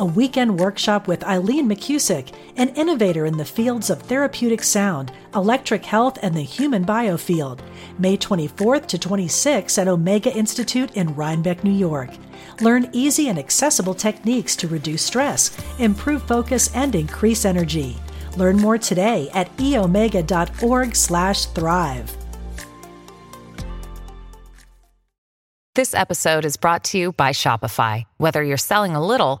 a weekend workshop with Eileen McKusick, an innovator in the fields of therapeutic sound, electric health, and the human biofield. May 24th to 26th at Omega Institute in Rhinebeck, New York. Learn easy and accessible techniques to reduce stress, improve focus, and increase energy. Learn more today at eomega.org/thrive. This episode is brought to you by Shopify. Whether you're selling a little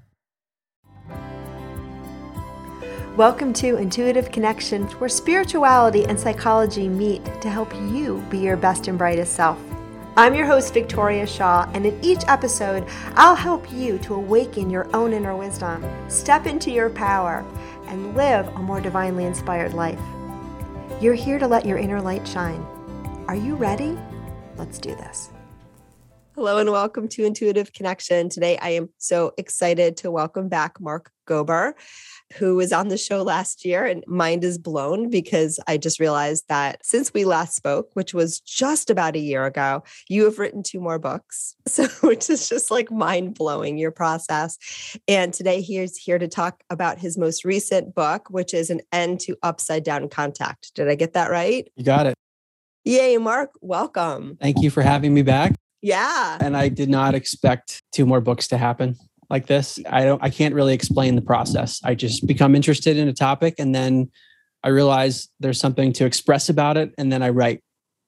Welcome to Intuitive Connection, where spirituality and psychology meet to help you be your best and brightest self. I'm your host, Victoria Shaw, and in each episode, I'll help you to awaken your own inner wisdom, step into your power, and live a more divinely inspired life. You're here to let your inner light shine. Are you ready? Let's do this. Hello, and welcome to Intuitive Connection. Today, I am so excited to welcome back Mark Gober who was on the show last year and mind is blown because I just realized that since we last spoke, which was just about a year ago, you have written two more books. So which is just like mind blowing your process. And today he's here to talk about his most recent book, which is an end to upside down contact. Did I get that right? You got it. Yay, Mark, welcome. Thank you for having me back. Yeah. And I did not expect two more books to happen like this. I don't I can't really explain the process. I just become interested in a topic and then I realize there's something to express about it and then I write.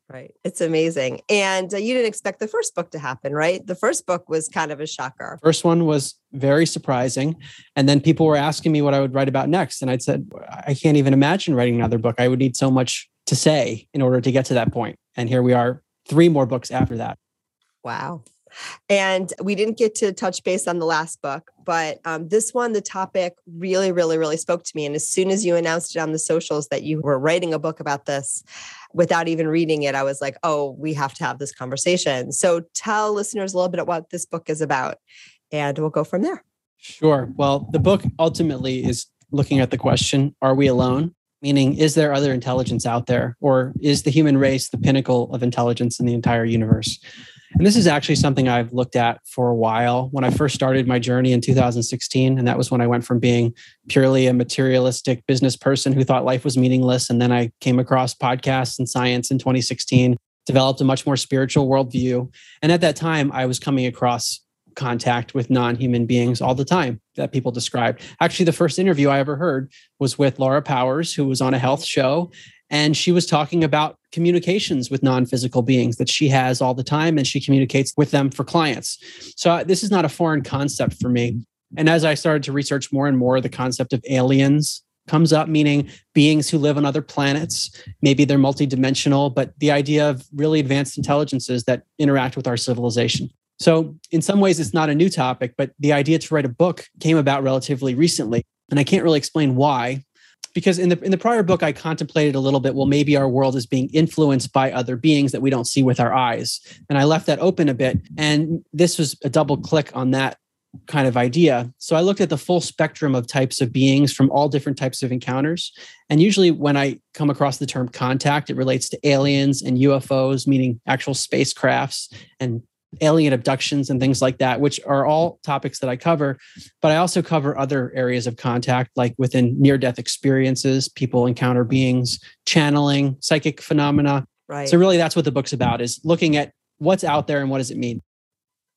Right. It's amazing. And uh, you didn't expect the first book to happen, right? The first book was kind of a shocker. First one was very surprising. And then people were asking me what I would write about next. And I'd said, I can't even imagine writing another book. I would need so much to say in order to get to that point. And here we are, three more books after that. Wow. And we didn't get to touch base on the last book, but um, this one, the topic really, really, really spoke to me. And as soon as you announced it on the socials that you were writing a book about this, without even reading it, I was like, oh, we have to have this conversation. So tell listeners a little bit about what this book is about, and we'll go from there. Sure. Well, the book ultimately is looking at the question Are we alone? Meaning, is there other intelligence out there? Or is the human race the pinnacle of intelligence in the entire universe? And this is actually something I've looked at for a while. When I first started my journey in 2016, and that was when I went from being purely a materialistic business person who thought life was meaningless. And then I came across podcasts and science in 2016, developed a much more spiritual worldview. And at that time, I was coming across contact with non-human beings all the time that people described. Actually, the first interview I ever heard was with Laura Powers, who was on a health show, and she was talking about communications with non-physical beings that she has all the time and she communicates with them for clients. So uh, this is not a foreign concept for me. And as i started to research more and more the concept of aliens comes up meaning beings who live on other planets. Maybe they're multidimensional but the idea of really advanced intelligences that interact with our civilization. So in some ways it's not a new topic but the idea to write a book came about relatively recently and i can't really explain why because in the in the prior book I contemplated a little bit well maybe our world is being influenced by other beings that we don't see with our eyes. And I left that open a bit and this was a double click on that kind of idea. So I looked at the full spectrum of types of beings from all different types of encounters. And usually when I come across the term contact it relates to aliens and UFOs meaning actual spacecrafts and alien abductions and things like that, which are all topics that I cover. But I also cover other areas of contact, like within near death experiences, people encounter beings, channeling, psychic phenomena. Right. So, really, that's what the book's about is looking at what's out there and what does it mean.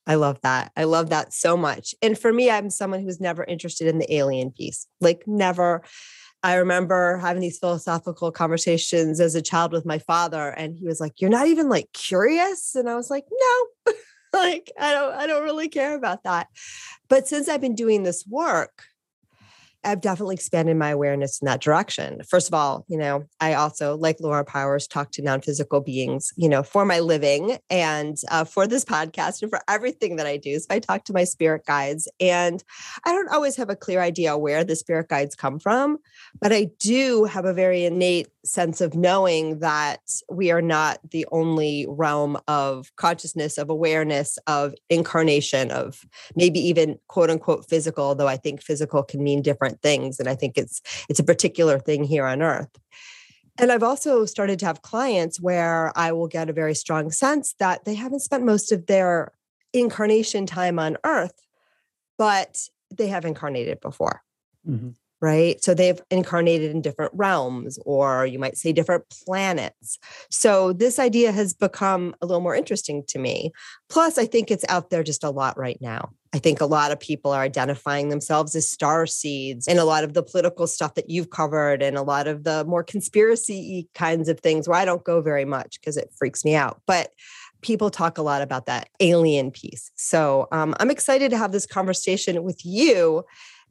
I love that. I love that so much. And for me, I'm someone who's never interested in the alien piece, like, never. I remember having these philosophical conversations as a child with my father, and he was like, You're not even like curious. And I was like, No, like I don't I don't really care about that. But since I've been doing this work, I've definitely expanded my awareness in that direction. First of all, you know, I also, like Laura Powers, talk to non physical beings, you know, for my living and uh, for this podcast and for everything that I do. So I talk to my spirit guides, and I don't always have a clear idea where the spirit guides come from, but I do have a very innate sense of knowing that we are not the only realm of consciousness, of awareness, of incarnation, of maybe even quote unquote physical, though I think physical can mean different things. And I think it's it's a particular thing here on earth. And I've also started to have clients where I will get a very strong sense that they haven't spent most of their incarnation time on earth, but they have incarnated before. Mm-hmm right? So they've incarnated in different realms, or you might say different planets. So this idea has become a little more interesting to me. Plus, I think it's out there just a lot right now. I think a lot of people are identifying themselves as star seeds and a lot of the political stuff that you've covered and a lot of the more conspiracy kinds of things where I don't go very much because it freaks me out. But people talk a lot about that alien piece. So um, I'm excited to have this conversation with you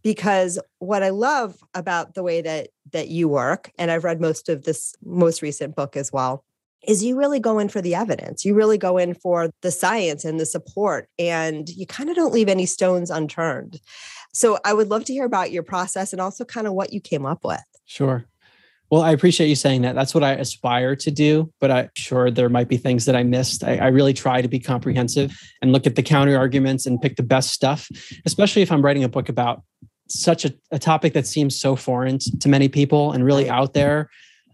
because what I love about the way that that you work, and I've read most of this most recent book as well, is you really go in for the evidence. You really go in for the science and the support, and you kind of don't leave any stones unturned. So I would love to hear about your process and also kind of what you came up with. Sure. Well, I appreciate you saying that. That's what I aspire to do, but I'm sure there might be things that I missed. I, I, really try to be comprehensive and look at the counter arguments and pick the best stuff, especially if I'm writing a book about such a, a topic that seems so foreign to many people and really out there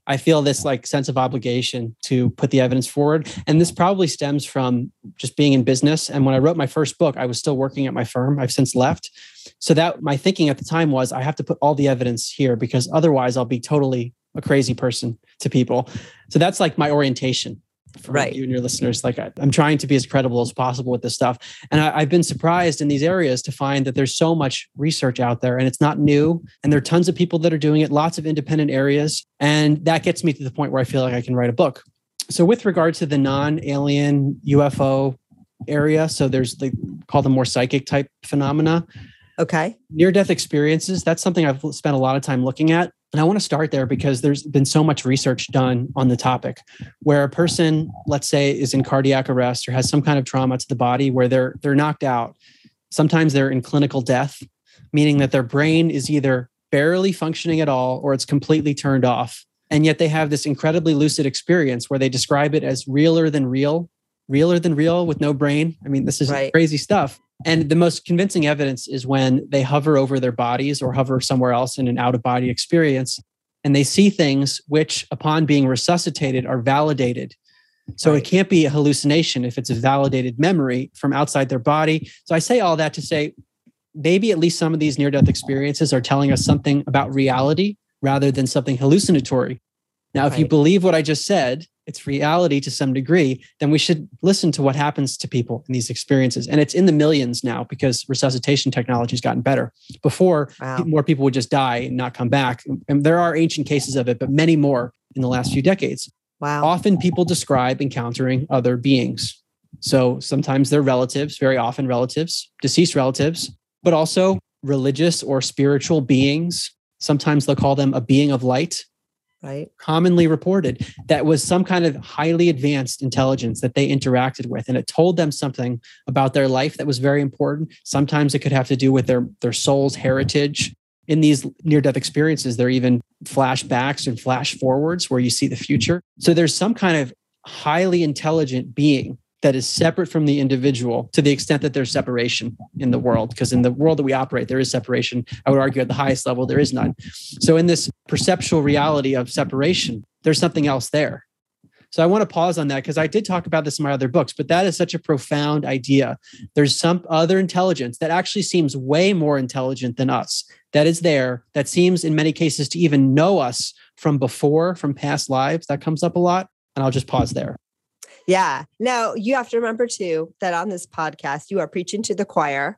i feel this like sense of obligation to put the evidence forward. And this probably stems from just being in business. And when i wrote my first book i was still working at my firm. I've since left. So that my thinking at the time was i have to put all the evidence here because otherwise i'll be totally a crazy person to people. So that's like my orientation for right. you and your listeners. Like I, am trying to be as credible as possible with this stuff. And I, I've been surprised in these areas to find that there's so much research out there and it's not new. And there are tons of people that are doing it, lots of independent areas. And that gets me to the point where I feel like I can write a book. So with regard to the non-alien UFO area, so there's they call them more psychic type phenomena. Okay. Near death experiences, that's something I've spent a lot of time looking at. And I want to start there because there's been so much research done on the topic where a person, let's say, is in cardiac arrest or has some kind of trauma to the body where they're they're knocked out. Sometimes they're in clinical death, meaning that their brain is either barely functioning at all or it's completely turned off. And yet they have this incredibly lucid experience where they describe it as realer than real, realer than real with no brain. I mean, this is right. crazy stuff. And the most convincing evidence is when they hover over their bodies or hover somewhere else in an out of body experience and they see things which, upon being resuscitated, are validated. So right. it can't be a hallucination if it's a validated memory from outside their body. So I say all that to say maybe at least some of these near death experiences are telling us something about reality rather than something hallucinatory. Now, if right. you believe what I just said, it's reality to some degree, then we should listen to what happens to people in these experiences. And it's in the millions now because resuscitation technology has gotten better. Before, wow. more people would just die and not come back. And there are ancient cases of it, but many more in the last few decades. Wow. Often people describe encountering other beings. So sometimes they're relatives, very often relatives, deceased relatives, but also religious or spiritual beings. Sometimes they'll call them a being of light right? commonly reported that was some kind of highly advanced intelligence that they interacted with and it told them something about their life that was very important. Sometimes it could have to do with their their soul's heritage. In these near death experiences there are even flashbacks and flash forwards where you see the future. So there's some kind of highly intelligent being that is separate from the individual to the extent that there's separation in the world. Because in the world that we operate, there is separation. I would argue at the highest level, there is none. So in this perceptual reality of separation, there's something else there. So I want to pause on that because I did talk about this in my other books, but that is such a profound idea. There's some other intelligence that actually seems way more intelligent than us that is there, that seems in many cases to even know us from before, from past lives. That comes up a lot. And I'll just pause there. Yeah. Now you have to remember too that on this podcast, you are preaching to the choir.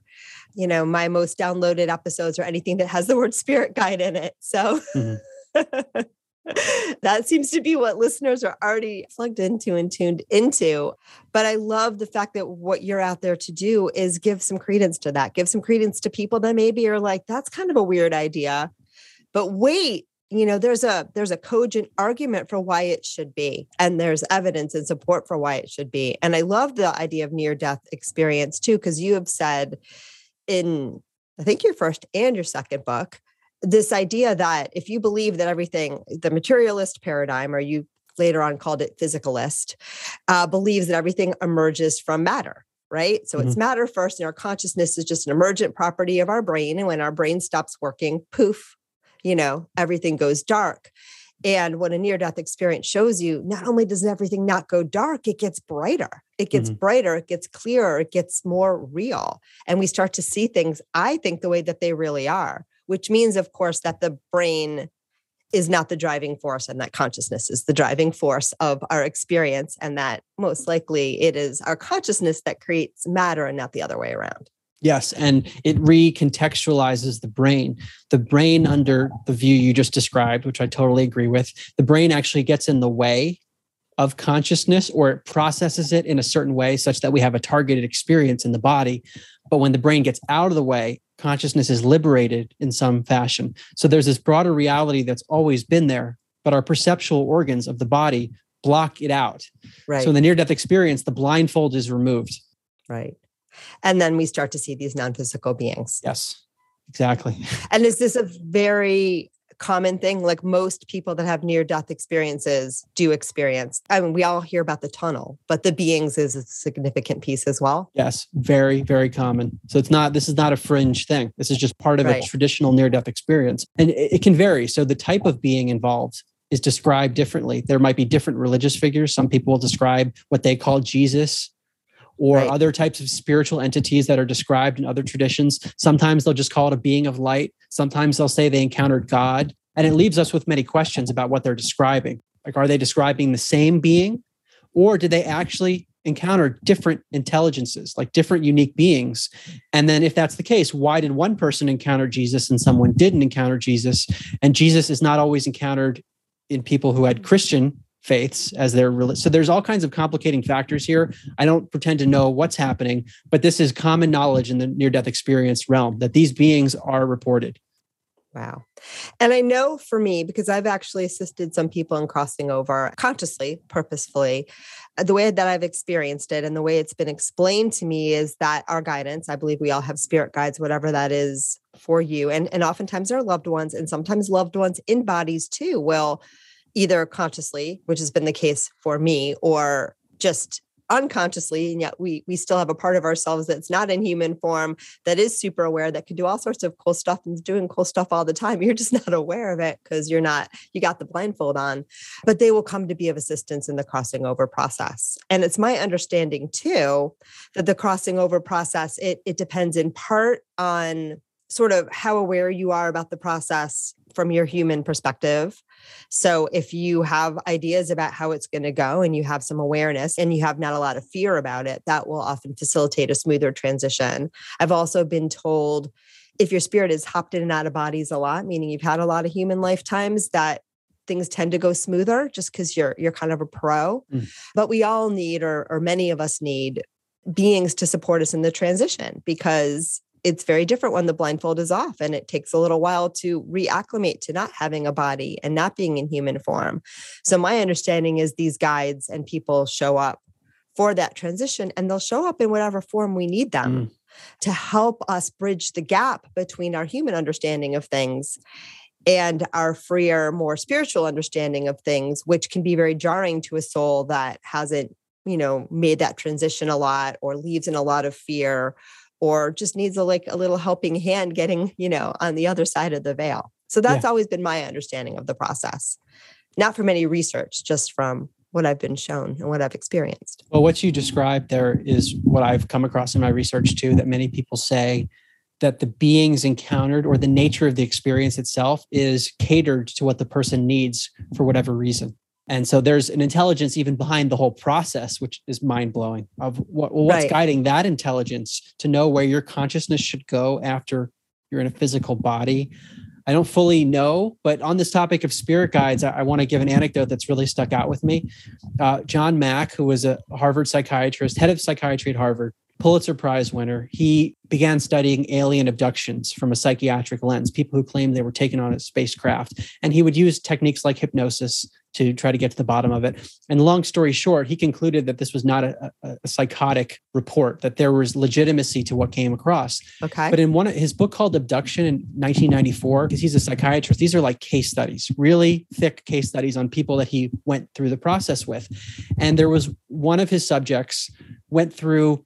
You know, my most downloaded episodes are anything that has the word spirit guide in it. So mm-hmm. that seems to be what listeners are already plugged into and tuned into. But I love the fact that what you're out there to do is give some credence to that, give some credence to people that maybe are like, that's kind of a weird idea. But wait, you know there's a there's a cogent argument for why it should be and there's evidence and support for why it should be and i love the idea of near death experience too because you have said in i think your first and your second book this idea that if you believe that everything the materialist paradigm or you later on called it physicalist uh, believes that everything emerges from matter right? So mm-hmm. it's matter first, and our consciousness is just an emergent property of our brain. And when our brain stops working, poof, you know, everything goes dark. And what a near death experience shows you, not only does everything not go dark, it gets brighter. It gets mm-hmm. brighter, it gets clearer, it gets more real. And we start to see things, I think, the way that they really are, which means, of course, that the brain is not the driving force and that consciousness is the driving force of our experience. And that most likely it is our consciousness that creates matter and not the other way around. Yes, and it recontextualizes the brain. The brain, under the view you just described, which I totally agree with, the brain actually gets in the way of consciousness or it processes it in a certain way such that we have a targeted experience in the body. But when the brain gets out of the way, consciousness is liberated in some fashion. So there's this broader reality that's always been there, but our perceptual organs of the body block it out. Right. So in the near death experience, the blindfold is removed. Right. And then we start to see these non physical beings. Yes, exactly. And is this a very common thing? Like most people that have near death experiences do experience. I mean, we all hear about the tunnel, but the beings is a significant piece as well. Yes, very, very common. So it's not, this is not a fringe thing. This is just part of right. a traditional near death experience. And it, it can vary. So the type of being involved is described differently. There might be different religious figures. Some people will describe what they call Jesus or right. other types of spiritual entities that are described in other traditions. Sometimes they'll just call it a being of light. Sometimes they'll say they encountered God. And it leaves us with many questions about what they're describing. Like, are they describing the same being? Or did they actually encounter different intelligences, like different unique beings? And then, if that's the case, why did one person encounter Jesus and someone didn't encounter Jesus? And Jesus is not always encountered in people who had Christian faiths as they're really so there's all kinds of complicating factors here. I don't pretend to know what's happening but this is common knowledge in the near death experience realm that these beings are reported. Wow. And i know for me because i've actually assisted some people in crossing over consciously purposefully uh, the way that i've experienced it and the way it's been explained to me is that our guidance i believe we all have spirit guides whatever that is for you and and oftentimes our loved ones and sometimes loved ones in bodies too will either consciously, which has been the case for me, or just unconsciously and yet we we still have a part of ourselves that's not in human form that is super aware that can do all sorts of cool stuff and doing cool stuff all the time you're just not aware of it because you're not you got the blindfold on but they will come to be of assistance in the crossing over process and it's my understanding too that the crossing over process it it depends in part on sort of how aware you are about the process from your human perspective. So if you have ideas about how it's going to go and you have some awareness and you have not a lot of fear about it, that will often facilitate a smoother transition. I've also been told if your spirit has hopped in and out of bodies a lot, meaning you've had a lot of human lifetimes, that things tend to go smoother just because you're you're kind of a pro. Mm. But we all need, or or many of us need, beings to support us in the transition because it's very different when the blindfold is off and it takes a little while to reacclimate to not having a body and not being in human form. So my understanding is these guides and people show up for that transition and they'll show up in whatever form we need them mm. to help us bridge the gap between our human understanding of things and our freer more spiritual understanding of things which can be very jarring to a soul that hasn't you know made that transition a lot or leaves in a lot of fear or just needs a like a little helping hand getting you know on the other side of the veil. So that's yeah. always been my understanding of the process. Not from any research just from what i've been shown and what i've experienced. Well what you described there is what i've come across in my research too that many people say that the beings encountered or the nature of the experience itself is catered to what the person needs for whatever reason and so there's an intelligence even behind the whole process which is mind blowing of what well, what's right. guiding that intelligence to know where your consciousness should go after you're in a physical body I don't fully know, but on this topic of spirit guides, I, I want to give an anecdote that's really stuck out with me. Uh, John Mack, who was a Harvard psychiatrist, head of psychiatry at Harvard, Pulitzer Prize winner, he began studying alien abductions from a psychiatric lens, people who claimed they were taken on a spacecraft. And he would use techniques like hypnosis to try to get to the bottom of it. And long story short, he concluded that this was not a, a, a psychotic report, that there was legitimacy to what came across. Okay. But in one of his book called Abduction in 1994, because he's a psychiatrist, these are like case studies, really thick case studies on people that he went through the process with. And there was one of his subjects went through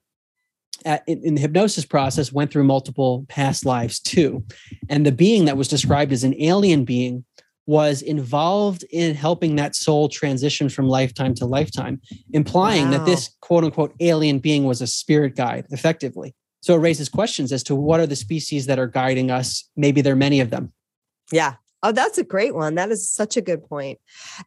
uh, at, in the hypnosis process went through multiple past lives too and the being that was described as an alien being was involved in helping that soul transition from lifetime to lifetime implying wow. that this quote unquote alien being was a spirit guide effectively so it raises questions as to what are the species that are guiding us maybe there are many of them yeah Oh, that's a great one. That is such a good point.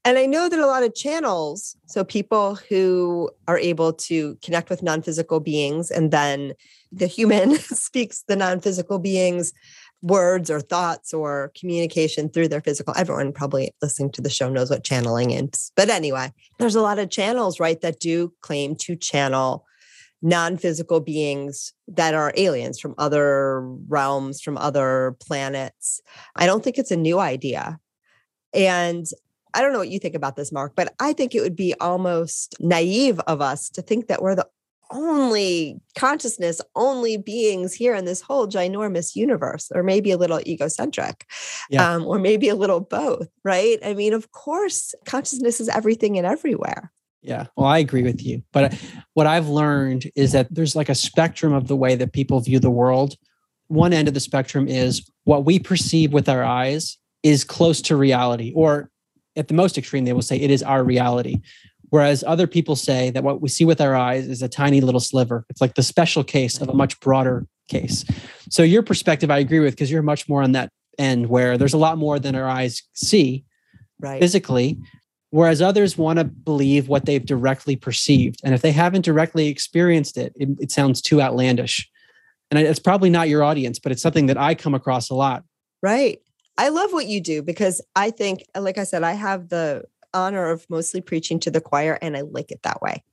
And I know that a lot of channels, so people who are able to connect with non physical beings, and then the human speaks the non physical beings words or thoughts or communication through their physical. Everyone probably listening to the show knows what channeling is. But anyway, there's a lot of channels, right, that do claim to channel non-physical beings that are aliens from other realms from other planets i don't think it's a new idea and i don't know what you think about this mark but i think it would be almost naive of us to think that we're the only consciousness only beings here in this whole ginormous universe or maybe a little egocentric yeah. um, or maybe a little both right i mean of course consciousness is everything and everywhere yeah, well, I agree with you. But what I've learned is that there's like a spectrum of the way that people view the world. One end of the spectrum is what we perceive with our eyes is close to reality, or at the most extreme, they will say it is our reality. Whereas other people say that what we see with our eyes is a tiny little sliver. It's like the special case of a much broader case. So, your perspective, I agree with because you're much more on that end where there's a lot more than our eyes see right. physically whereas others want to believe what they've directly perceived and if they haven't directly experienced it it, it sounds too outlandish and it's probably not your audience but it's something that i come across a lot right i love what you do because i think like i said i have the honor of mostly preaching to the choir and i like it that way.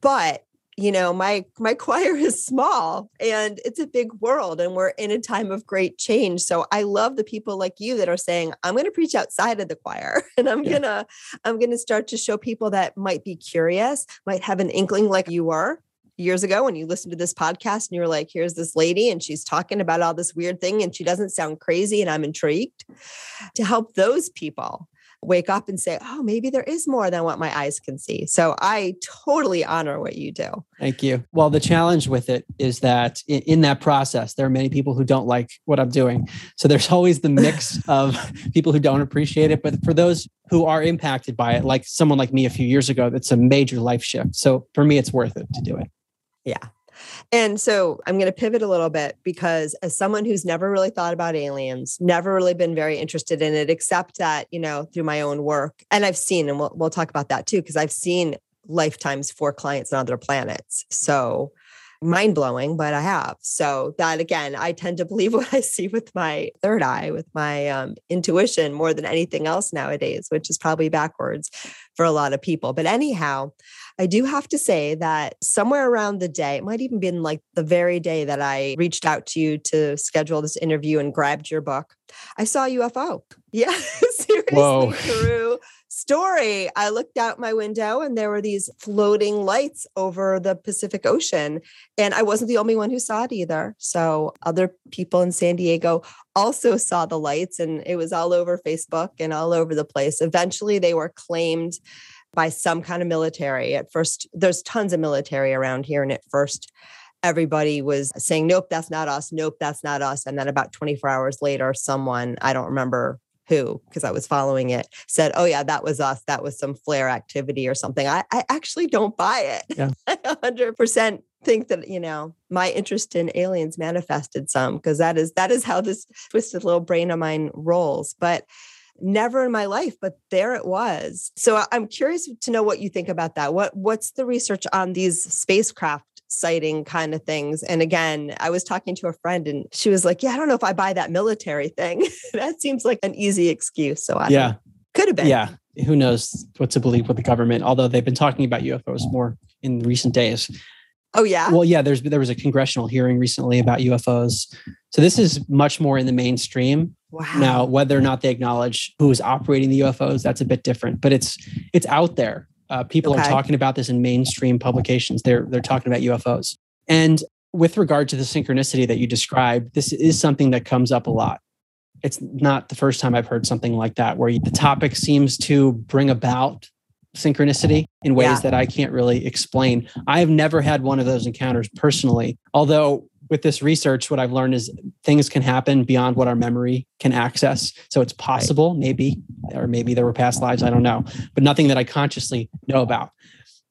But you know my my choir is small and it's a big world and we're in a time of great change. So i love the people like you that are saying i'm going to preach outside of the choir and i'm yeah. going to i'm going to start to show people that might be curious might have an inkling like you were years ago when you listened to this podcast and you were like here's this lady and she's talking about all this weird thing and she doesn't sound crazy and i'm intrigued. To help those people wake up and say, oh, maybe there is more than what my eyes can see. So I totally honor what you do. Thank you. Well, the challenge with it is that in, that process, there are many people who don't like what I'm doing. So there's always the mix of people who don't appreciate it. But for those who are impacted by it, like someone like me a few years ago, that's a major life shift. So for me, it's worth it to do it. Yeah. And so I'm going to pivot a little bit because as someone who's never really thought about aliens, never really been very interested in it, except that, you know, through my own work. And I've seen, and we'll, we'll talk about that too, because I've seen lifetimes for clients on other planets. So mind blowing, but I have. So that again, I tend to believe what I see with my third eye, with my um, intuition more than anything else nowadays, which is probably backwards for a lot of people. But anyhow, I do have to say that somewhere around the day, it might even been like the very day that I reached out to you to schedule this interview and grabbed your book, I saw a UFO. Yeah, seriously, Whoa. through story. I looked out my window and there were these floating lights over the Pacific Ocean. And I wasn't the only one who saw it either. So other people in San Diego also saw the lights and it was all over Facebook and all over the place. Eventually, they were claimed by some kind of military. At first, there's tons of military around here. And at first, everybody was saying, nope, that's not us. Nope, that's not us. And then about 24 hours later, someone, I don't remember who, because I was following it, said, oh, yeah, that was us. That was some flare activity or something. I, I actually don't buy it. Yeah. I 100% think that you know my interest in aliens manifested some because that is that is how this twisted little brain of mine rolls but never in my life but there it was so i'm curious to know what you think about that what what's the research on these spacecraft sighting kind of things. And again, I was talking to a friend and she was like, Yeah, I don't know if I buy that military thing. that seems like an easy excuse. So I yeah. Could have been. Yeah. Who knows what to believe with the government, although they've been talking about UFOs more in recent days. Oh yeah. Well, yeah. There's there was a congressional hearing recently about UFOs, so this is much more in the mainstream. Wow. Now, whether or not they acknowledge who is operating the UFOs, that's a bit different, but it's it's out there. Uh, people Okay. are talking about this in mainstream publications. They're they're talking about UFOs. And with regard to the synchronicity that you described, this is something that comes up a lot. It's not the first time I've heard something like that, where the topic seems to bring about synchronicity in ways Yeah. that I can't really explain. I have never had one of those encounters personally, although with this research, what I've learned is things can happen beyond what our memory can access. So it's possible, maybe, or maybe there were past lives, I don't know, but nothing that I consciously know about.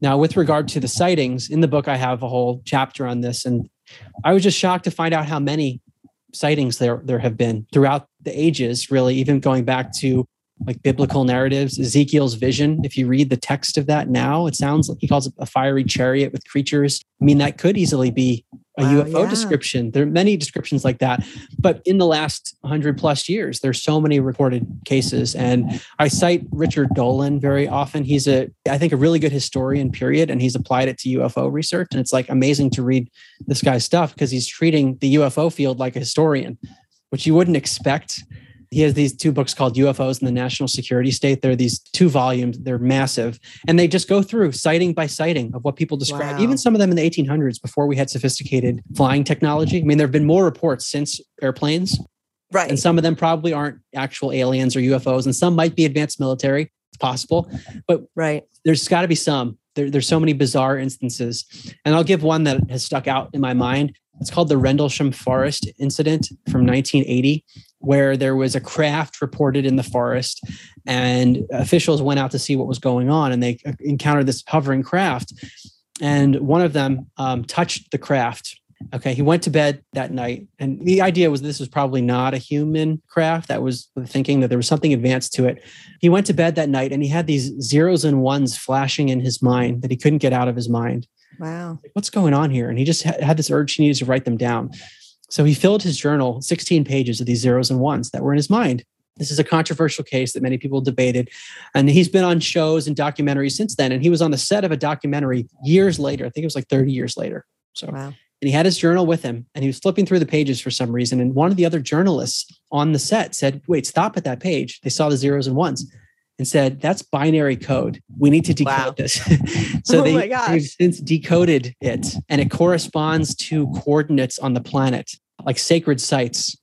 Now, with regard to the sightings, in the book, I have a whole chapter on this. And I was just shocked to find out how many sightings there, there have been throughout the ages, really, even going back to like biblical narratives, Ezekiel's vision. If you read the text of that now, it sounds like he calls it a fiery chariot with creatures. I mean, that could easily be a Wow, UFO yeah. description. There are many descriptions like that. But in the last 100 plus years, there's so many recorded cases. And I cite Richard Dolan very often. He's a, I think, a really good historian, period. And he's applied it to UFO research. And it's like amazing to read this guy's stuff because he's treating the UFO field like a historian, which you wouldn't expect. He has these two books called UFOs and the National Security State. They're these two volumes, they're massive. And they just go through sighting by sighting of what people describe, Wow. even some of them in the 1800s before we had sophisticated flying technology. I mean, there have been more reports since airplanes, Right. and some of them probably aren't actual aliens or UFOs, and some might be advanced military. It's possible, but right. there's got to be some. There, there's so many bizarre instances. And I'll give one that has stuck out in my mind. It's called the Rendlesham Forest incident from 1980, where there was a craft reported in the forest, and officials went out to see what was going on, and they encountered this hovering craft. And one of them um, touched the craft. Okay, he went to bed that night, and the idea was this was probably not a human craft. That was thinking that there was something advanced to it. He went to bed that night, and he had these zeros and ones flashing in his mind that he couldn't get out of his mind Wow. what's going on here? And he just had this urge he needed to write them down. So he filled his journal, 16 pages of these zeros and ones that were in his mind. This is a controversial case that many people debated. And he's been on shows and documentaries since then. And he was on the set of a documentary years later. I think it was like 30 years later. So, Wow. and he had his journal with him and he was flipping through the pages for some reason. And one of the other journalists on the set said, Wait, stop at that page. They saw the zeros and ones and said, That's binary code. We need to decode Wow. this. so Oh they, they've since decoded it and it corresponds to coordinates on the planet, like sacred sites,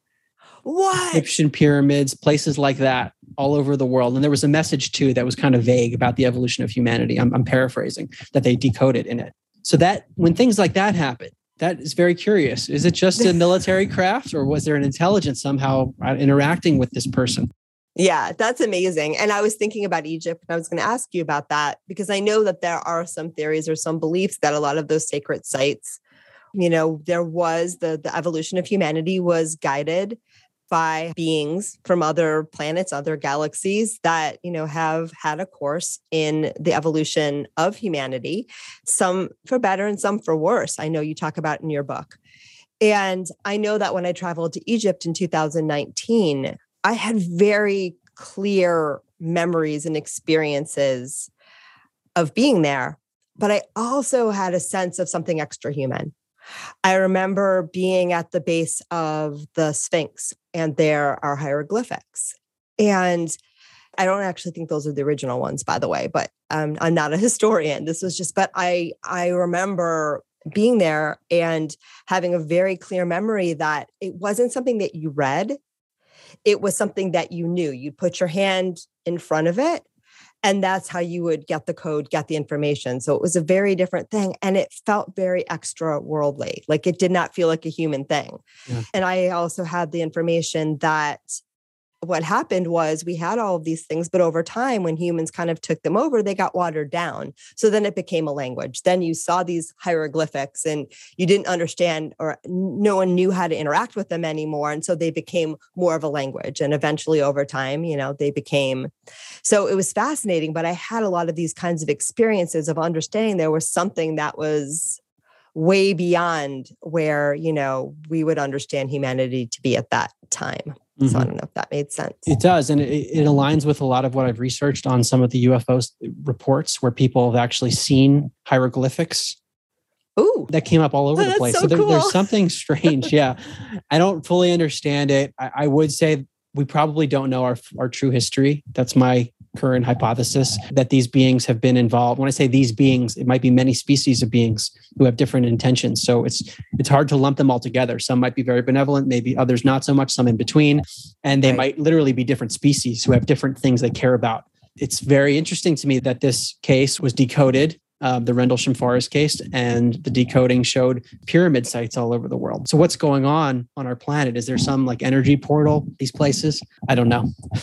What? Egyptian pyramids, places like that all over the world. And there was a message too that was kind of vague about the evolution of humanity. I'm, I'm paraphrasing that they decoded in it. So that when things like that happen, that is very curious. Is it just a military craft or was there an intelligence somehow uh, interacting with this person? Yeah, that's amazing. And I was thinking about Egypt and I was going to ask you about that because I know that there are some theories or some beliefs that a lot of those sacred sites, you know, there was the the evolution of humanity was guided by beings from other planets, other galaxies that, you know, have had a course in the evolution of humanity, some for better and some for worse. I know you talk about in your book. And I know that when I traveled to Egypt in 2019, I had very clear memories and experiences of being there, but I also had a sense of something extra human. I remember being at the base of the Sphinx, and there are hieroglyphics. And I don't actually think those are the original ones, by the way, but um, I'm not a historian. This was just, but I I remember being there and having a very clear memory that it wasn't something that you read it was something that you knew. You'd put your hand in front of it, and that's how you would get the code, get the information. So it was a very different thing. And it felt very extra worldly. Like it did not feel like a human thing. Yeah. And I also had the information that what happened was we had all of these things, but over time, when humans kind of took them over, they got watered down. So then it became a language. Then you saw these hieroglyphics and you didn't understand, or no one knew how to interact with them anymore. And so they became more of a language. And eventually, over time, you know, they became. So it was fascinating. But I had a lot of these kinds of experiences of understanding there was something that was way beyond where, you know, we would understand humanity to be at that time. Mm-hmm. So I mm-hmm. don't know if that made sense. It does. And it, it, aligns with a lot of what I've researched on some of the UFO reports where people have actually seen hieroglyphics. Ooh. That came up all over the place. So, so there, cool. there's something strange. yeah. I don't fully understand it. I, I would say we probably don't know our, our true history. That's my current hypothesis that these beings have been involved. When I say these beings, it might be many species of beings who have different intentions. So it's it's hard to lump them all together. Some might be very benevolent, maybe others not so much, some in between, and they right. might literally be different species who have different things they care about. It's very interesting to me that this case was decoded uh, the Rendlesham Forest case, and the decoding showed pyramid sites all over the world. So, what's going on on our planet? Is there some like energy portal? These places? I don't know.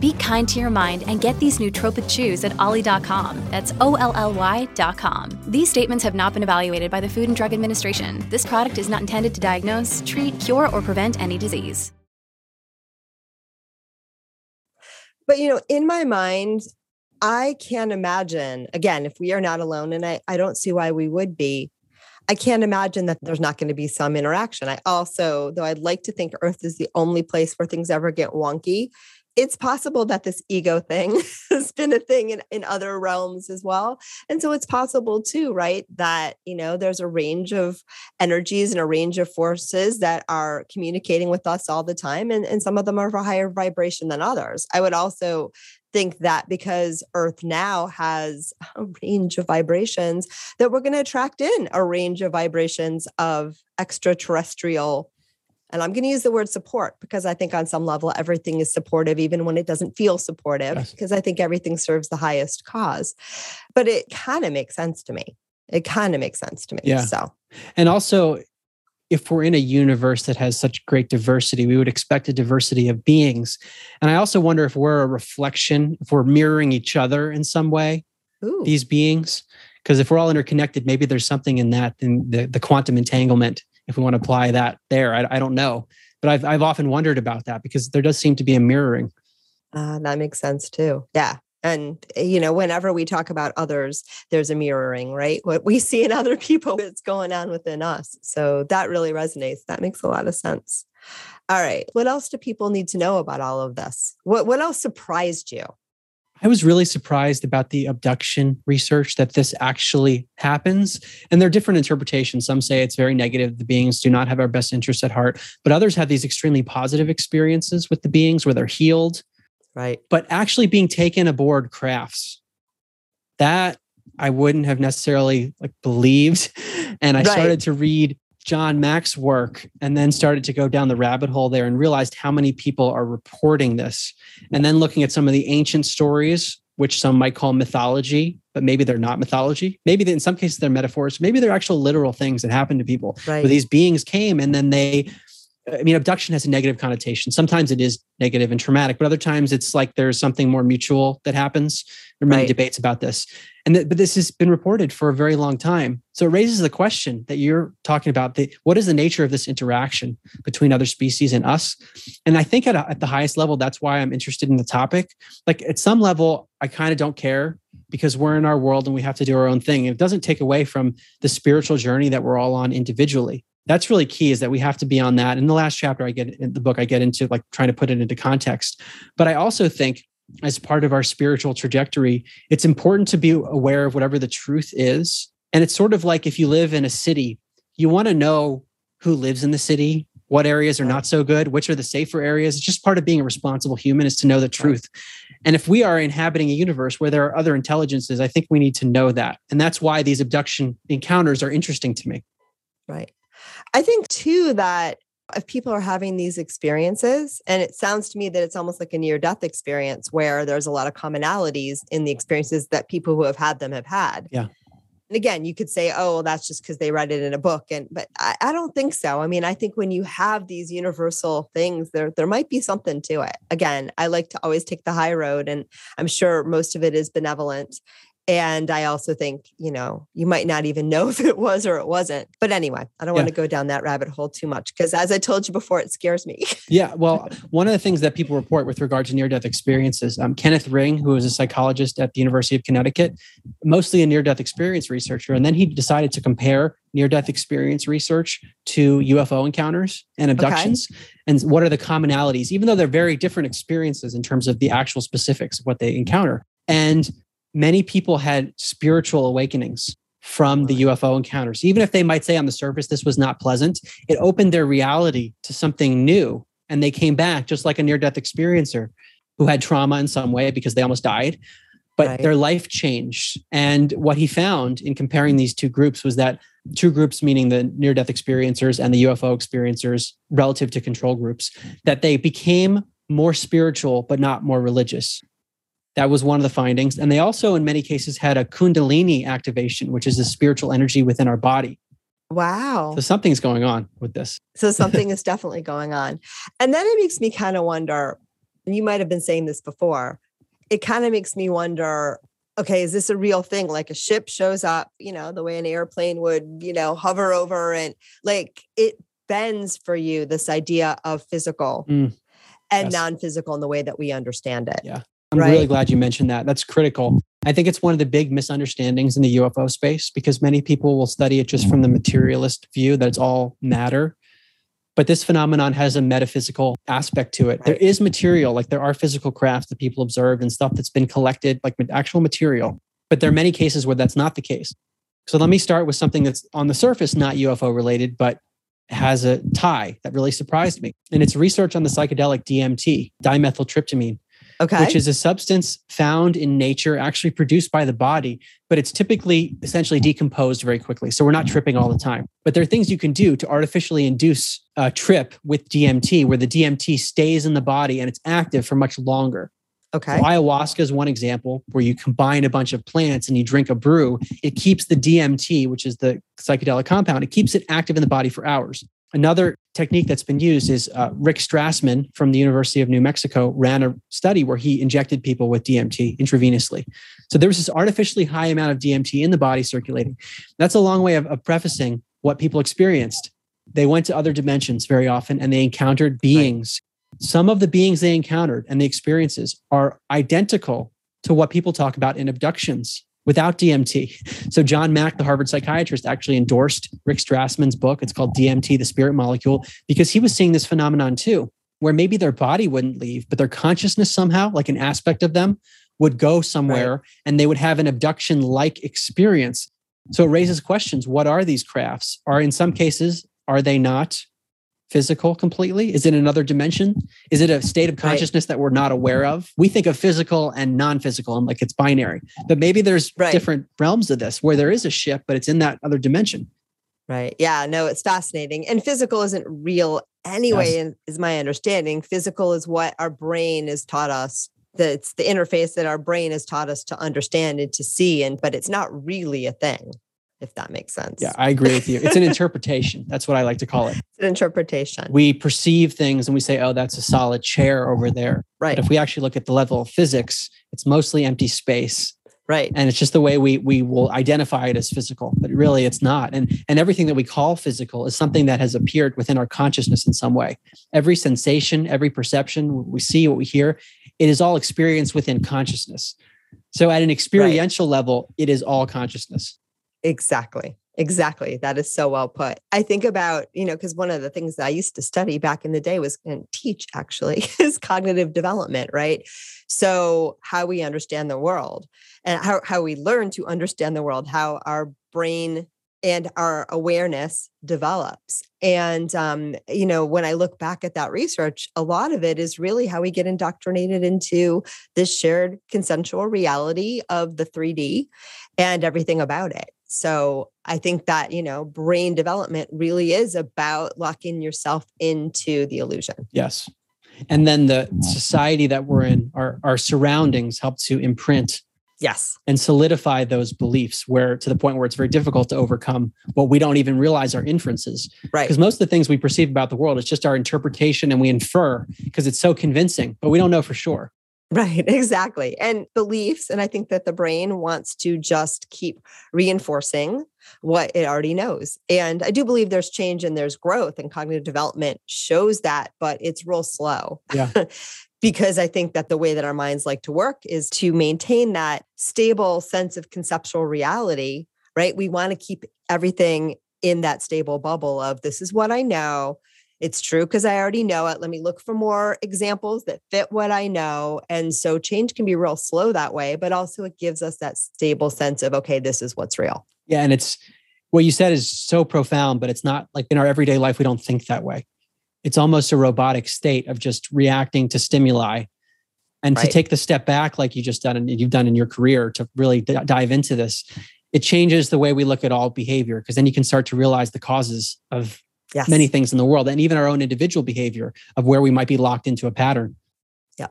Be kind to your mind and get these nootropic chews at olly.com. That's O L L Y.com. These statements have not been evaluated by the Food and Drug Administration. This product is not intended to diagnose, treat, cure, or prevent any disease. But, you know, in my mind, I can't imagine, again, if we are not alone, and I, I don't see why we would be, I can't imagine that there's not going to be some interaction. I also, though I'd like to think Earth is the only place where things ever get wonky, it's possible that this ego thing has been a thing in, in other realms as well. And so it's possible too, right? That, you know, there's a range of energies and a range of forces that are communicating with us all the time. And, and some of them are of a higher vibration than others. I would also think that because Earth now has a range of vibrations, that we're going to attract in a range of vibrations of extraterrestrial and I'm going to use the word support because I think on some level everything is supportive, even when it doesn't feel supportive, yes. because I think everything serves the highest cause. But it kind of makes sense to me. It kind of makes sense to me. Yeah. So, and also, if we're in a universe that has such great diversity, we would expect a diversity of beings. And I also wonder if we're a reflection, if we're mirroring each other in some way, Ooh. these beings. Because if we're all interconnected, maybe there's something in that, in the, the quantum entanglement if we want to apply that there. I, I don't know, but I've I've often wondered about that because there does seem to be a mirroring. Uh, that makes sense too. Yeah. And, eh, you know, whenever we talk about others, there's a mirroring, right? What we see in other people, what's going on within us. So that really resonates. That makes a lot of sense. All right. What else do people need to know about all of this? What, what else surprised you? I was really surprised about the abduction research that this actually happens. And there are different interpretations. Some say it's very negative. The beings do not have our best interests at heart, but others have these extremely positive experiences with the beings where they're healed. Right. But actually being taken aboard crafts, that I wouldn't have necessarily like believed. And I right. started to read John Mack's work and then started to go down the rabbit hole there and realized how many people are reporting this. And then looking at some of the ancient stories, which some might call mythology, but maybe they're not mythology. Maybe in some cases they're metaphors. Maybe they're actual literal things that happen to people. Right. Where these beings came and then they I mean, abduction has a negative connotation. Sometimes it is negative and traumatic, but other times it's like there's something more mutual that happens. There are many right. debates about this, and th- but this has been reported for a very long time. So it raises the question that you're talking about: the, what is the nature of this interaction between other species and us? And I think at, a, at the highest level, that's why I'm interested in the topic. Like at some level, I kind of don't care because we're in our world and we have to do our own thing. And it doesn't take away from the spiritual journey that we're all on individually that's really key is that we have to be on that in the last chapter i get in the book i get into like trying to put it into context but i also think as part of our spiritual trajectory it's important to be aware of whatever the truth is and it's sort of like if you live in a city you want to know who lives in the city what areas are not so good, which are the safer areas. It's just part of being a responsible human is to know the truth. And if we are inhabiting a universe where there are other intelligences, I think we need to know that. And that's why these abduction encounters are interesting to me. Right. I think too that if people are having these experiences, and it sounds to me that it's almost like a near death experience where there's a lot of commonalities in the experiences that people who have had them have had. Yeah. And again, you could say, oh, well, that's just because they read it in a book. And but I, I, don't think so. I mean, I think when you have these universal things, there there might be something to it. Again, I like to always take the high road, and I'm sure most of it is benevolent. And I also think, you know, you might not even know if it was or it wasn't. But anyway, I don't yeah. want to go down that rabbit hole too much because, as I told you before, it scares me. yeah. Well, one of the things that people report with regard to near death experiences, um, Kenneth Ring, who is a psychologist at the University of Connecticut, mostly a near death experience researcher. And then he decided to compare near death experience research to UFO encounters and abductions. Okay. And what are the commonalities, even though they're very different experiences in terms of the actual specifics of what they encounter. And many people had spiritual awakenings from the UFO encounters. Even if they might say on the surface this was not pleasant, it opened their reality to something new. And they came back just like a near death experiencer who had trauma in some way because they almost died. But right. their life changed. And what he found in comparing these two groups was that two groups, meaning the near death experiencers and the UFO experiencers, relative to control groups, that they became more spiritual, but not more religious. That was one of the findings. And they also, in many cases, had a Kundalini activation, which is the spiritual energy within our body. Wow. So something's going on with this. So something is definitely going on. And then it makes me kind of wonder, and you might have been saying this before, it kind of makes me wonder okay, is this a real thing? Like a ship shows up, you know, the way an airplane would, you know, hover over and like it bends for you this idea of physical mm, and yes. non physical in the way that we understand it. Yeah. I'm right. really glad you mentioned that. That's critical. I think it's one of the big misunderstandings in the UFO space because many people will study it just from the materialist view that it's all matter. But this phenomenon has a metaphysical aspect to it. Right. There is material, like there are physical crafts that people observe and stuff that's been collected, like actual material. But there are many cases where that's not the case. So let me start with something that's on the surface not UFO related, but has a tie that really surprised me. And it's research on the psychedelic DMT, dimethyltryptamine okay. which is a substance found in nature, actually produced by the body, but it's typically essentially decomposed very quickly. So we're not tripping all the time. But there are things you can do to artificially induce a trip with DMT, where the DMT stays in the body and it's active for much longer. Okay. So ayahuasca is one example where you combine a bunch of plants and you drink a brew. It keeps the DMT, which is the psychedelic compound, it keeps it active in the body for hours. Another technique that's been used is uh, Rick Strassman from the University of New Mexico ran a study where he injected people with DMT intravenously. So there was this artificially high amount of DMT in the body circulating. That's a long way of, of prefacing what people experienced. They went to other dimensions very often and they encountered beings. Right. Some of the beings they encountered and the experiences are identical to what people talk about in abductions without DMT. So John Mack, the Harvard psychiatrist, actually endorsed Rick Strassman's book. It's called DMT, the spirit molecule, because he was seeing this phenomenon too, where maybe their body wouldn't leave, but their consciousness somehow, like an aspect of them, would go somewhere right. and they would have an abduction like experience. So it raises questions. What are these crafts? Are in some cases, are they not physical completely? Is it another dimension? Is it a state of consciousness right. that we're not aware of? We think of physical and non-physical and like it's binary, but maybe there's right. different realms of this where there is a ship, but it's in that other dimension. Right. Yeah. No, it's fascinating. And physical isn't real anyway, yes. is my understanding. Physical is what our brain has taught us. That it's the interface that our brain has taught us to understand and to see, and but it's not really a thing if that makes sense. Yeah, I agree with you. It's an interpretation. That's what I like to call it. It's an interpretation. We perceive things and we say, oh, that's a solid chair over there. Right. But if we actually look at the level of physics, it's mostly empty space. Right. And it's just the way we we will identify it as physical, but really it's not. And and everything that we call physical is something that has appeared within our consciousness in some way. Every sensation, every perception, what we see, what we hear, it is all experienced within consciousness. So at an experiential right. level, it is all consciousness. Exactly. Exactly. That is so well put. I think about, you know, because one of the things that I used to study back in the day was and teach actually is cognitive development, right? So how we understand the world and how, how we learn to understand the world, how our brain and our awareness develops. And, um, you know, when I look back at that research, a lot of it is really how we get indoctrinated into this shared consensual reality of the 3D and everything about it. So I think that, you know, brain development really is about locking yourself into the illusion. Yes. And then the mm-hmm. society that we're in, our, our surroundings help to imprint Yes. And solidify those beliefs where to the point where it's very difficult to overcome what we don't even realize are inferences. Right. Because most of the things we perceive about the world it's just our interpretation and we infer because it's so convincing, but we don't know for sure. Right, exactly. And beliefs. And I think that the brain wants to just keep reinforcing what it already knows. And I do believe there's change and there's growth, and cognitive development shows that, but it's real slow. Yeah. because I think that the way that our minds like to work is to maintain that stable sense of conceptual reality, right? We want to keep everything in that stable bubble of this is what I know. It's true because I already know it. Let me look for more examples that fit what I know. And so change can be real slow that way, but also it gives us that stable sense of, okay, this is what's real. Yeah. And it's what you said is so profound, but it's not like in our everyday life, we don't think that way. It's almost a robotic state of just reacting to stimuli. And right. to take the step back, like you just done and you've done in your career, to really d- dive into this, it changes the way we look at all behavior because then you can start to realize the causes of yes. many things in the world and even our own individual behavior of where we might be locked into a pattern. Yeah.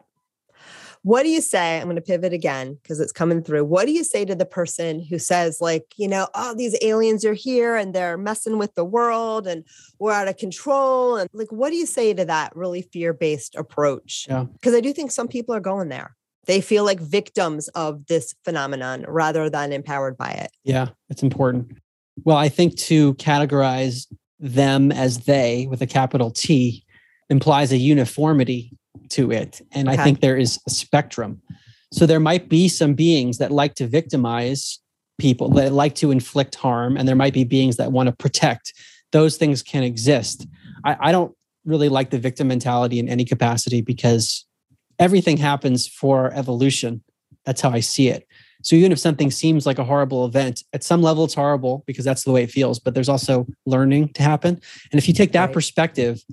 What do you say? I'm going to pivot again because it's coming through. What do you say to the person who says, like, you know, oh, these aliens are here and they're messing with the world and we're out of control? And like, what do you say to that really fear based approach? Yeah. Because I do think some people are going there. They feel like victims of this phenomenon rather than empowered by it. Yeah, it's important. Well, I think to categorize them as they with a capital T implies a uniformity to it. And okay. I think there is a spectrum. So there might be some beings that like to victimize people, that like to inflict harm, and there might be beings that want to protect. Those things can exist. I, I don't really like the victim mentality in any capacity because everything happens for evolution. That's how I see it. So even if something seems like a horrible event, at some level it's horrible because that's the way it feels, but there's also learning to happen. And if you take that right. perspective,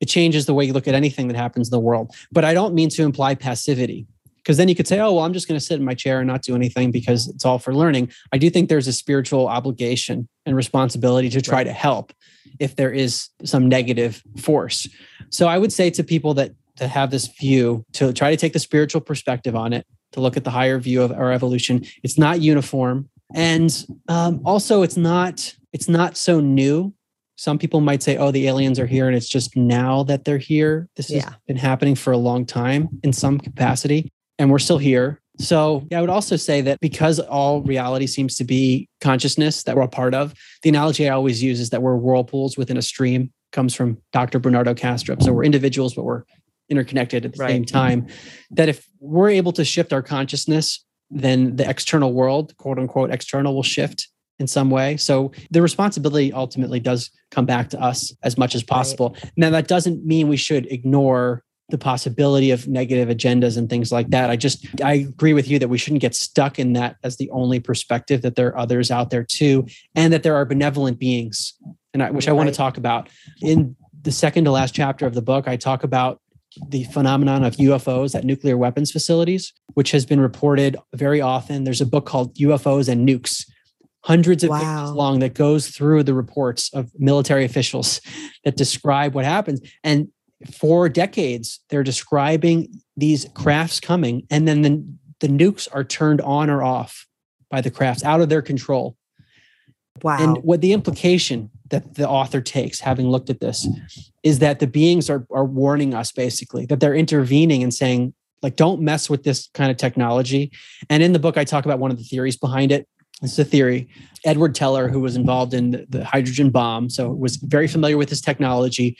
it changes the way you look at anything that happens in the world. But I don't mean to imply passivity because then you could say, oh, well, I'm just going to sit in my chair and not do anything because it's all for learning. I do think there's a spiritual obligation and responsibility to try right. to help if there is some negative force. So I would say to people that that have this view to try to take the spiritual perspective on it to look at the higher view of our evolution. It's not uniform, and um, also it's not it's not so new. Some people might say, "Oh, the aliens are here, and it's just now that they're here." This yeah. has been happening for a long time in some capacity, and we're still here. So, yeah, I would also say that because all reality seems to be consciousness that we're a part of, the analogy I always use is that we're whirlpools within a stream. Comes from Dr. Bernardo Kastrup. So we're individuals, but we're interconnected at the right. same time that if we're able to shift our consciousness then the external world quote unquote external will shift in some way so the responsibility ultimately does come back to us as much as possible right. now that doesn't mean we should ignore the possibility of negative agendas and things like that. I just I agree with you that we shouldn't get stuck in that as the only perspective that there are others out there too and that there are benevolent beings and I, which I want to talk about in the second to last chapter of the book I talk about the phenomenon of UFOs at nuclear weapons facilities, which has been reported very often. There's a book called UFOs and Nukes, hundreds of wow. pages long, that goes through the reports of military officials that describe what happens. And for decades, they're describing these crafts coming, and then the, the nukes are turned on or off by the crafts out of their control. Wow. And what the implication that the author takes, having looked at this, is that the beings are, are warning us basically, that they're intervening and saying, like, don't mess with this kind of technology. And in the book, I talk about one of the theories behind it. It's a theory. Edward Teller, who was involved in the, the hydrogen bomb, so was very familiar with this technology.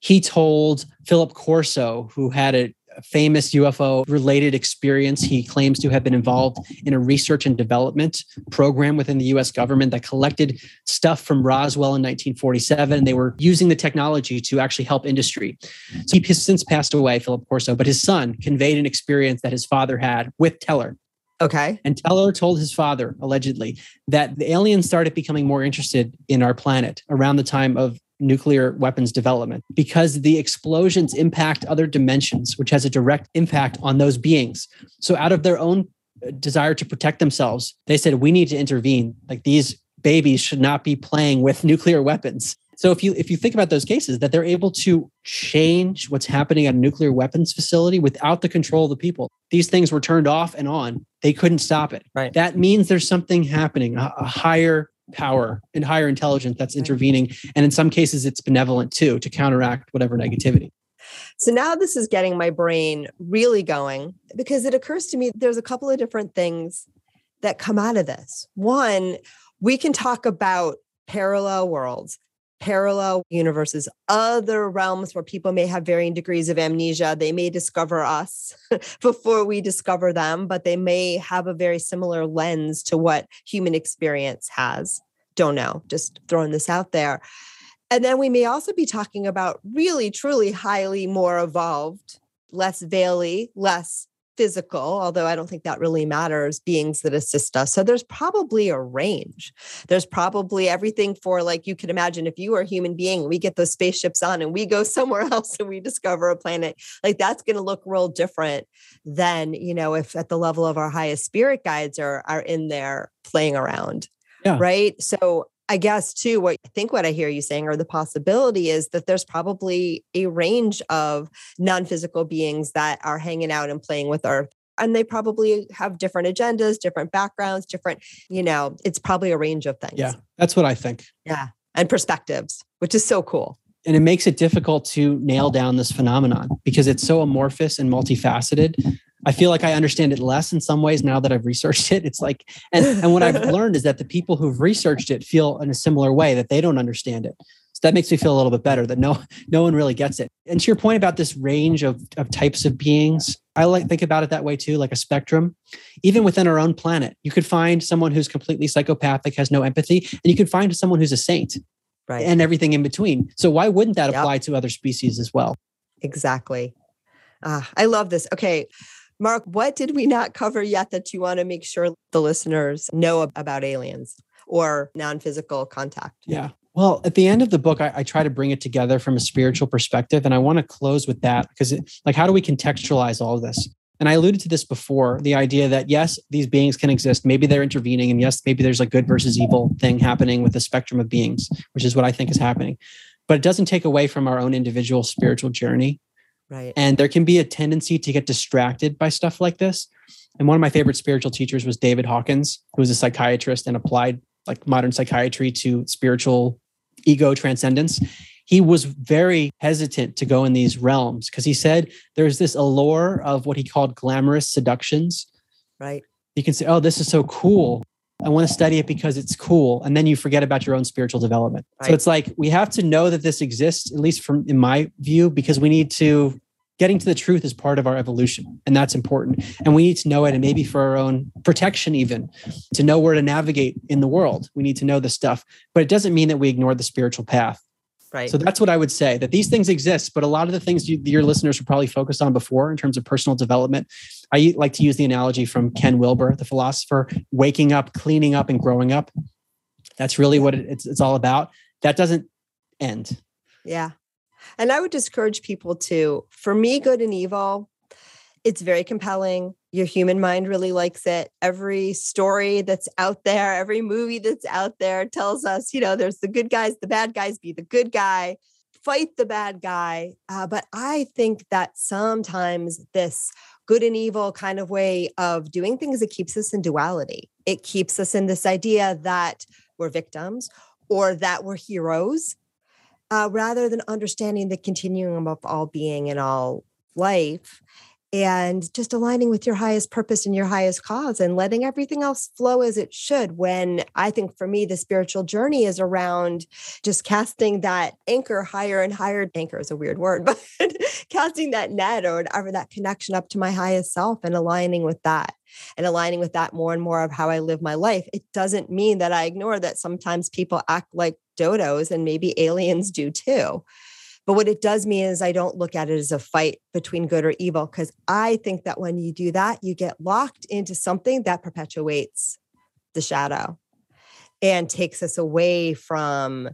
He told Philip Corso, who had a, famous UFO related experience. He claims to have been involved in a research and development program within the US government that collected stuff from Roswell in 1947. They were using the technology to actually help industry. So he has since passed away, Philip Corso, but his son conveyed an experience that his father had with Teller. Okay. And Teller told his father, allegedly, that the aliens started becoming more interested in our planet around the time of nuclear weapons development because the explosions impact other dimensions, which has a direct impact on those beings. So, out of their own uh, desire to protect themselves, they said, We need to intervene. Like these babies should not be playing with nuclear weapons. So if you if you think about those cases that they're able to change what's happening at a nuclear weapons facility without the control of the people. These things were turned off and on. They couldn't stop it. Right. That means there's something happening, a, a higher power and higher intelligence that's intervening and in some cases it's benevolent too to counteract whatever negativity. So now this is getting my brain really going because it occurs to me there's a couple of different things that come out of this. One, we can talk about parallel worlds parallel universes, other realms where people may have varying degrees of amnesia. They may discover us before we discover them, but they may have a very similar lens to what human experience has. Don't know, just throwing this out there. And then we may also be talking about really, truly highly more evolved, less veily, less physical, although I don't think that really matters, beings that assist us. So there's probably a range. There's probably everything for like you can imagine if you are a human being, we get those spaceships on and we go somewhere else and we discover a planet, like that's going to look real different than, you know, if at the level of our highest spirit guides are are in there playing around. Yeah. Right. So I guess too, what I think what I hear you saying, or the possibility is that there's probably a range of non-physical beings that are hanging out and playing with Earth. And they probably have different agendas, different backgrounds, different, you know, it's probably a range of things. Yeah, that's what I think. Yeah. And perspectives, which is so cool. And it makes it difficult to nail down this phenomenon because it's so amorphous and multifaceted I feel like I understand it less in some ways now that I've researched it. It's like, and, and what I've learned is that the people who've researched it feel in a similar way that they don't understand it. So that makes me feel a little bit better that no, no one really gets it. And to your point about this range of, of types of beings, I like think about it that way too, like a spectrum. Even within our own planet, you could find someone who's completely psychopathic, has no empathy, and you could find someone who's a saint. Right. And everything in between. So why wouldn't that apply to other species as well? Exactly. Uh, I love this. Okay. Mark, what did we not cover yet that you want to make sure the listeners know about aliens or non physical contact? Yeah. Well, at the end of the book, I, I, try to bring it together from a spiritual perspective. And I want to close with that because, like, how do we contextualize all of this? And I alluded to this before the idea that, yes, these beings can exist. Maybe they're intervening. And yes, maybe there's a good versus evil thing happening with the spectrum of beings, which is what I think is happening. But it doesn't take away from our own individual spiritual journey Right. And there can be a tendency to get distracted by stuff like this. And one of my favorite spiritual teachers was David Hawkins, who was a psychiatrist and applied like modern psychiatry to spiritual ego transcendence. He was very hesitant to go in these realms because he said there's this allure of what he called glamorous seductions. Right. You can say, oh, this is so cool. I want to study it because it's cool. And then you forget about your own spiritual development. Right. So it's like we have to know that this exists, at least from in my view, because we need to getting to the truth is part of our evolution. And that's important. And we need to know it and maybe for our own protection, even to know where to navigate in the world. We need to know the stuff. But it doesn't mean that we ignore the spiritual path. Right. So that's what I would say that these things exist, but a lot of the things you, your listeners were probably focused on before in terms of personal development. I like to use the analogy from Ken Wilber, the philosopher, waking up, cleaning up, and growing up. That's really what it's, it's all about. That doesn't end. Yeah. And I would discourage people to, for me, good and evil, it's very compelling. Your human mind really likes it. Every story that's out there, every movie that's out there tells us, you know, there's the good guys, the bad guys, be the good guy, fight the bad guy. Uh, but I think that sometimes this good and evil kind of way of doing things, it keeps us in duality. It keeps us in this idea that we're victims or that we're heroes. Uh, rather than understanding the continuum of all being and all life and just aligning with your highest purpose and your highest cause and letting everything else flow as it should. When I think for me, the spiritual journey is around just casting that anchor higher and higher. Anchor is a weird word, but casting that net or whatever that connection up to my highest self and aligning with that and aligning with that more and more of how I live my life. It doesn't mean that I ignore that sometimes people act like dodos and maybe aliens do too But what it does mean is I don't look at it as a fight between good or evil, because I think that when you do that, you get locked into something that perpetuates the shadow and takes us away from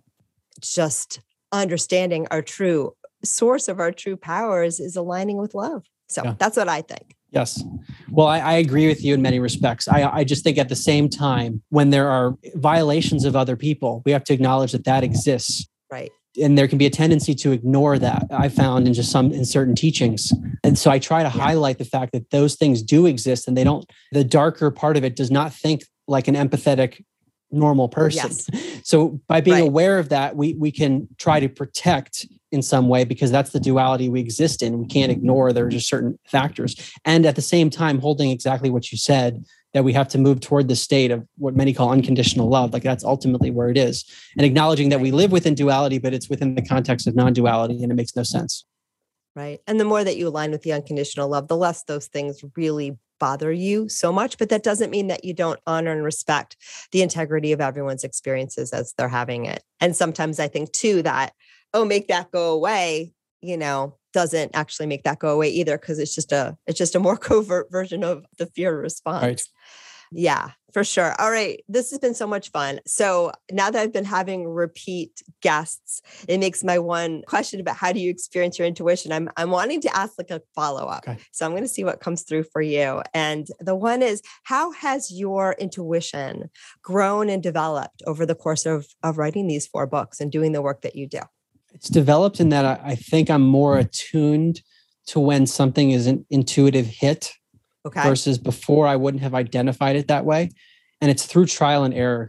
just understanding our true source of our true powers is aligning with love. So yeah. that's what I think. Yes. Well, I, I, agree with you in many respects. I, I just think at the same time, when there are violations of other people, we have to acknowledge that that exists. Right. And there can be a tendency to ignore that. I found in just some in certain teachings, and so I try to yeah. highlight the fact that those things do exist, and they don't. The darker part of it does not think like an empathetic normal person. Yes. So by being right. aware of that, we we can try to protect in some way because that's the duality we exist in. We can't mm-hmm. ignore there are just certain factors. And at the same time, holding exactly what you said, that we have to move toward the state of what many call unconditional love. Like that's ultimately where it is. And acknowledging that we live within duality, but it's within the context of non-duality and it makes no sense. Right. And the more that you align with the unconditional love, the less those things really bother you so much. But that doesn't mean that you don't honor and respect the integrity of everyone's experiences as they're having it. And sometimes I think too that oh, make that go away, you know, doesn't actually make that go away either because it's just a it's just a more covert version of the fear response. Right. Yeah, for sure. All right. This has been so much fun. So now that I've been having repeat guests, it makes my one question about how do you experience your intuition? I'm I'm wanting to ask like a follow-up. Okay. So I'm going to see what comes through for you. And the one is how has your intuition grown and developed over the course of, of writing these four books and doing the work that you do? It's developed in that I, I think I'm more attuned to when something is an intuitive hit okay. versus before I wouldn't have identified it that way. And it's through trial and error.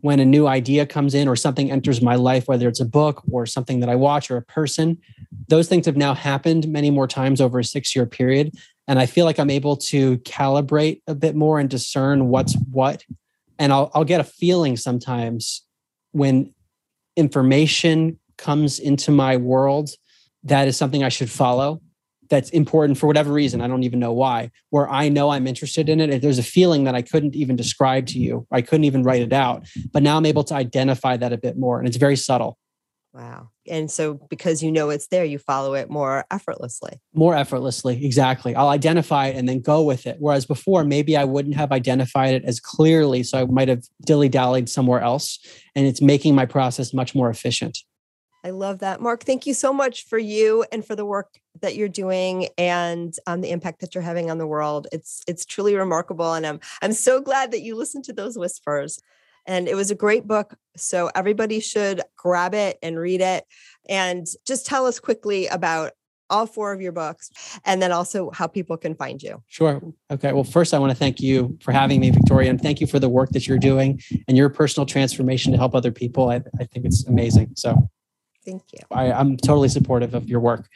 When a new idea comes in or something enters my life, whether it's a book or something that I watch or a person, those things have now happened many more times over a six year period. And I feel like I'm able to calibrate a bit more and discern what's what. And I'll, I'll get a feeling sometimes when information comes into my world that is something I should follow. That's important for whatever reason. I don't even know why. Where I know I'm interested in it. There's a feeling that I couldn't even describe to you, I couldn't even write it out. But now I'm able to identify that a bit more. And it's very subtle. Wow. And so because you know it's there, you follow it more effortlessly. More effortlessly. Exactly. I'll identify it and then go with it. Whereas before, maybe I wouldn't have identified it as clearly. So I might have dilly dallied somewhere else. And it's making my process much more efficient. I love that. Mark, thank you so much for you and for the work that you're doing and um, the impact that you're having on the world. It's it's truly remarkable. And I'm I'm so glad that you listened to those whispers. And it was a great book. So everybody should grab it and read it. And just tell us quickly about all four of your books and then also how people can find you. Sure. Okay. Well, first, I want to thank you for having me, Victoria, and thank you for the work that you're doing and your personal transformation to help other people. I, I think it's amazing. So Thank you. I, am totally supportive of your work.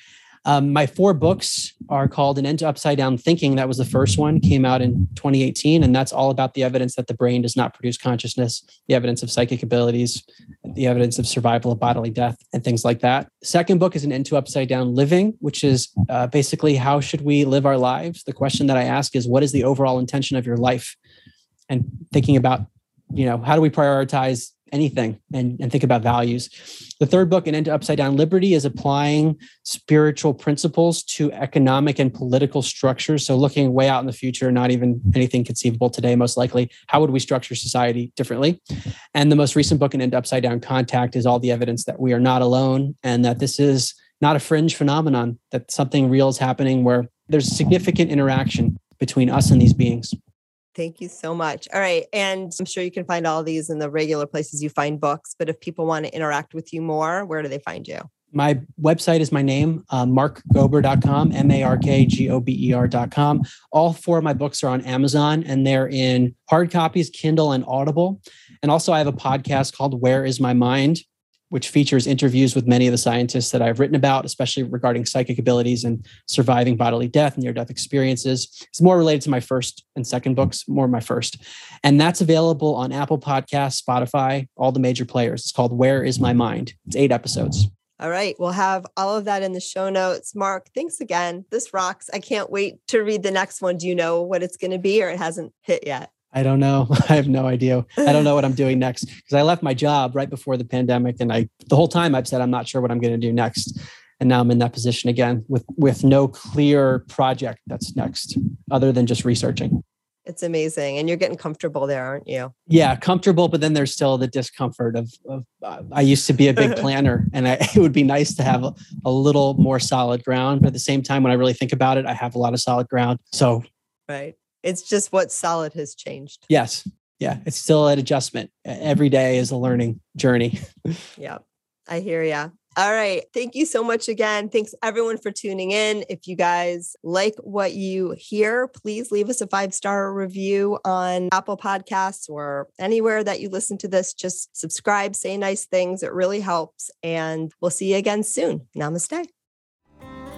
Um, my four books are called An End to Upside Down Thinking. That was the first one, came out in 2018. And that's all about the evidence that the brain does not produce consciousness, the evidence of psychic abilities, the evidence of survival of bodily death, and things like that. Second book is An End to Upside Down Living, which is uh, basically how should we live our lives? The question that I ask is what is the overall intention of your life? And thinking about, you know, how do we prioritize anything and, and think about values. The third book, An End to Upside Down Liberty, is applying spiritual principles to economic and political structures. So, looking way out in the future, not even anything conceivable today, most likely, how would we structure society differently? And the most recent book, An End to Upside Down Contact, is all the evidence that we are not alone and that this is not a fringe phenomenon, that something real is happening where there's significant interaction between us and these beings. Thank you so much. All right. And I'm sure you can find all these in the regular places you find books. But if people want to interact with you more, where do they find you? My website is my name, uh, markgober.com, M A R K G O B E R.com. All four of my books are on Amazon and they're in hard copies, Kindle, and Audible. And also, I have a podcast called Where Is My Mind, which features interviews with many of the scientists that I've written about, especially regarding psychic abilities and surviving bodily death, near death experiences. It's more related to my first and second books, more my first. And that's available on Apple Podcasts, Spotify, all the major players. It's called Where Is My Mind? It's eight episodes. All right. We'll have all of that in the show notes. Mark, thanks again. This rocks. I can't wait to read the next one. Do you know what it's going to be or it hasn't hit yet? I don't know. I have no idea. I don't know what I'm doing next because I left my job right before the pandemic, and I the whole time I've said I'm not sure what I'm going to do next, and now I'm in that position again with with no clear project that's next other than just researching. It's amazing, and you're getting comfortable there, aren't you? Yeah, comfortable, but then there's still the discomfort of. of uh, I used to be a big planner, and I, it would be nice to have a, a little more solid ground. But at the same time, when I really think about it, I have a lot of solid ground. So, right it's just what solid has changed. Yes. Yeah. It's still an adjustment. Every day is a learning journey. yeah. I hear ya. All right. Thank you so much again. Thanks everyone for tuning in. If you guys like what you hear, please leave us a five star review on Apple Podcasts or anywhere that you listen to this. Just subscribe, say nice things. It really helps. And we'll see you again soon. Namaste.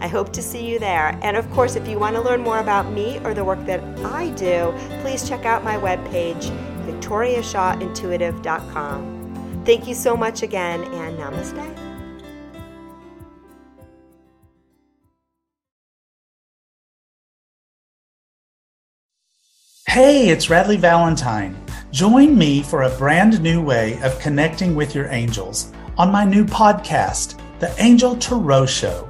I hope to see you there. And of course, if you want to learn more about me or the work that I do, please check out my webpage, victoriashawintuitive.com. Thank you so much again, and namaste. Hey, it's Radleigh Valentine. Join me for a brand new way of connecting with your angels on my new podcast, The Angel Tarot Show.